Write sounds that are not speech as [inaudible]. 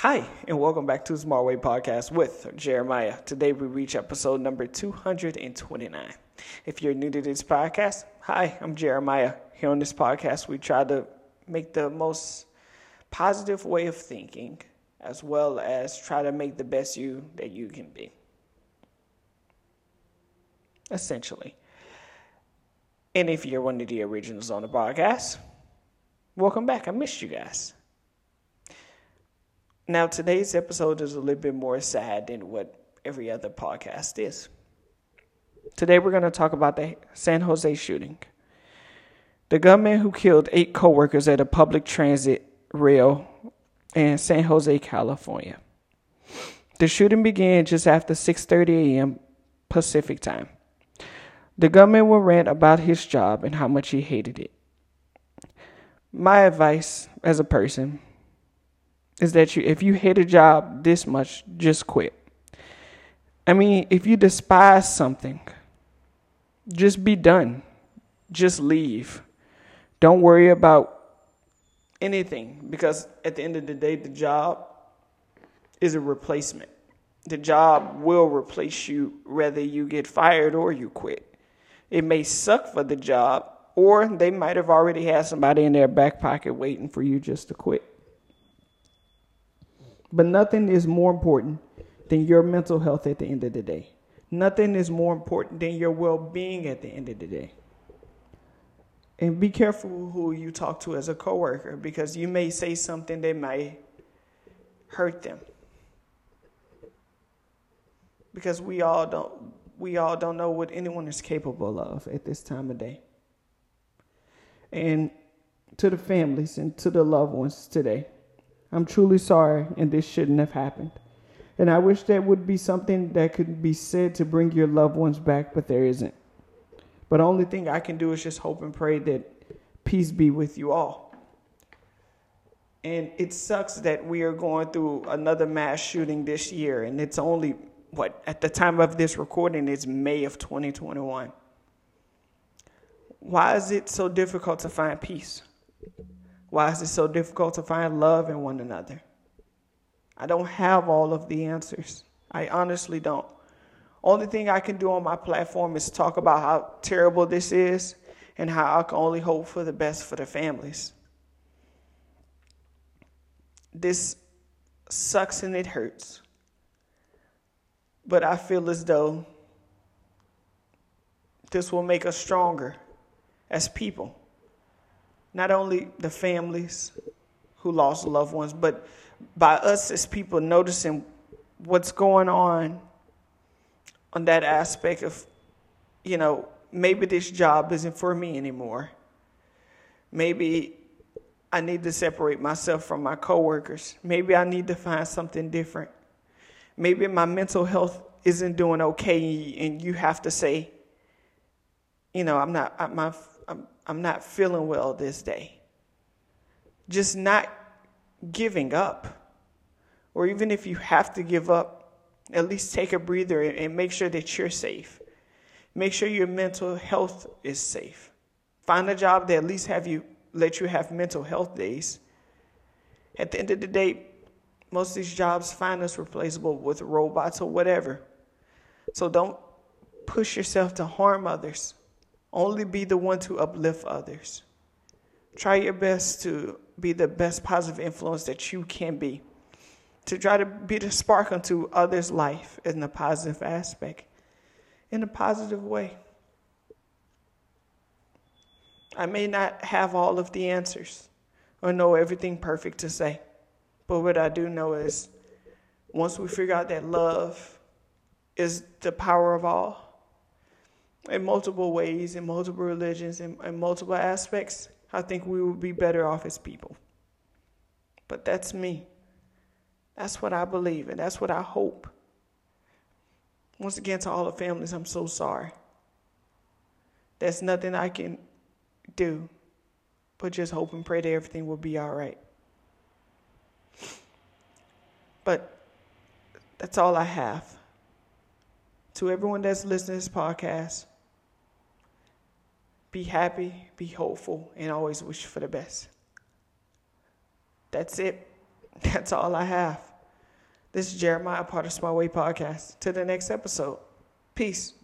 Hi, and welcome back to Smart Way Podcast with Jeremiah. Today we reach episode number 229. If you're new to this podcast, hi, I'm Jeremiah. Here on this podcast, we try to make the most positive way of thinking as well as try to make the best you that you can be. Essentially. And if you're one of the originals on the podcast, welcome back. I missed you guys. Now, today's episode is a little bit more sad than what every other podcast is. Today, we're going to talk about the San Jose shooting. The gunman who killed eight coworkers at a public transit rail in San Jose, California. The shooting began just after 6:30 a.m. Pacific time. The gunman will rant about his job and how much he hated it. My advice as a person is that you if you hate a job this much, just quit. I mean, if you despise something, just be done. Just leave. Don't worry about anything because at the end of the day, the job is a replacement. The job will replace you whether you get fired or you quit. It may suck for the job, or they might have already had somebody in their back pocket waiting for you just to quit. But nothing is more important than your mental health at the end of the day. Nothing is more important than your well being at the end of the day. And be careful who you talk to as a coworker because you may say something that might hurt them. Because we all don't we all don't know what anyone is capable of at this time of day. And to the families and to the loved ones today. I'm truly sorry, and this shouldn't have happened. And I wish there would be something that could be said to bring your loved ones back, but there isn't. But the only thing I can do is just hope and pray that peace be with you all. And it sucks that we are going through another mass shooting this year, and it's only, what, at the time of this recording, it's May of 2021. Why is it so difficult to find peace? Why is it so difficult to find love in one another? I don't have all of the answers. I honestly don't. Only thing I can do on my platform is talk about how terrible this is and how I can only hope for the best for the families. This sucks and it hurts. But I feel as though this will make us stronger as people not only the families who lost loved ones, but by us as people noticing what's going on on that aspect of, you know, maybe this job isn't for me anymore. Maybe I need to separate myself from my coworkers. Maybe I need to find something different. Maybe my mental health isn't doing okay, and you have to say, you know, I'm not, I'm, I'm, I'm not feeling well this day. Just not giving up. Or even if you have to give up, at least take a breather and make sure that you're safe. Make sure your mental health is safe. Find a job that at least have you let you have mental health days. At the end of the day, most of these jobs find us replaceable with robots or whatever. So don't push yourself to harm others. Only be the one to uplift others. Try your best to be the best positive influence that you can be. To try to be the spark unto others' life in a positive aspect, in a positive way. I may not have all of the answers or know everything perfect to say, but what I do know is once we figure out that love is the power of all, in multiple ways, in multiple religions, in, in multiple aspects, I think we would be better off as people. But that's me. That's what I believe, and that's what I hope. Once again, to all the families, I'm so sorry. There's nothing I can do but just hope and pray that everything will be all right. But that's all I have. To everyone that's listening to this podcast, be happy, be hopeful, and always wish for the best. That's it. [laughs] That's all I have. This is Jeremiah, part of Smart Way Podcast. To the next episode. Peace.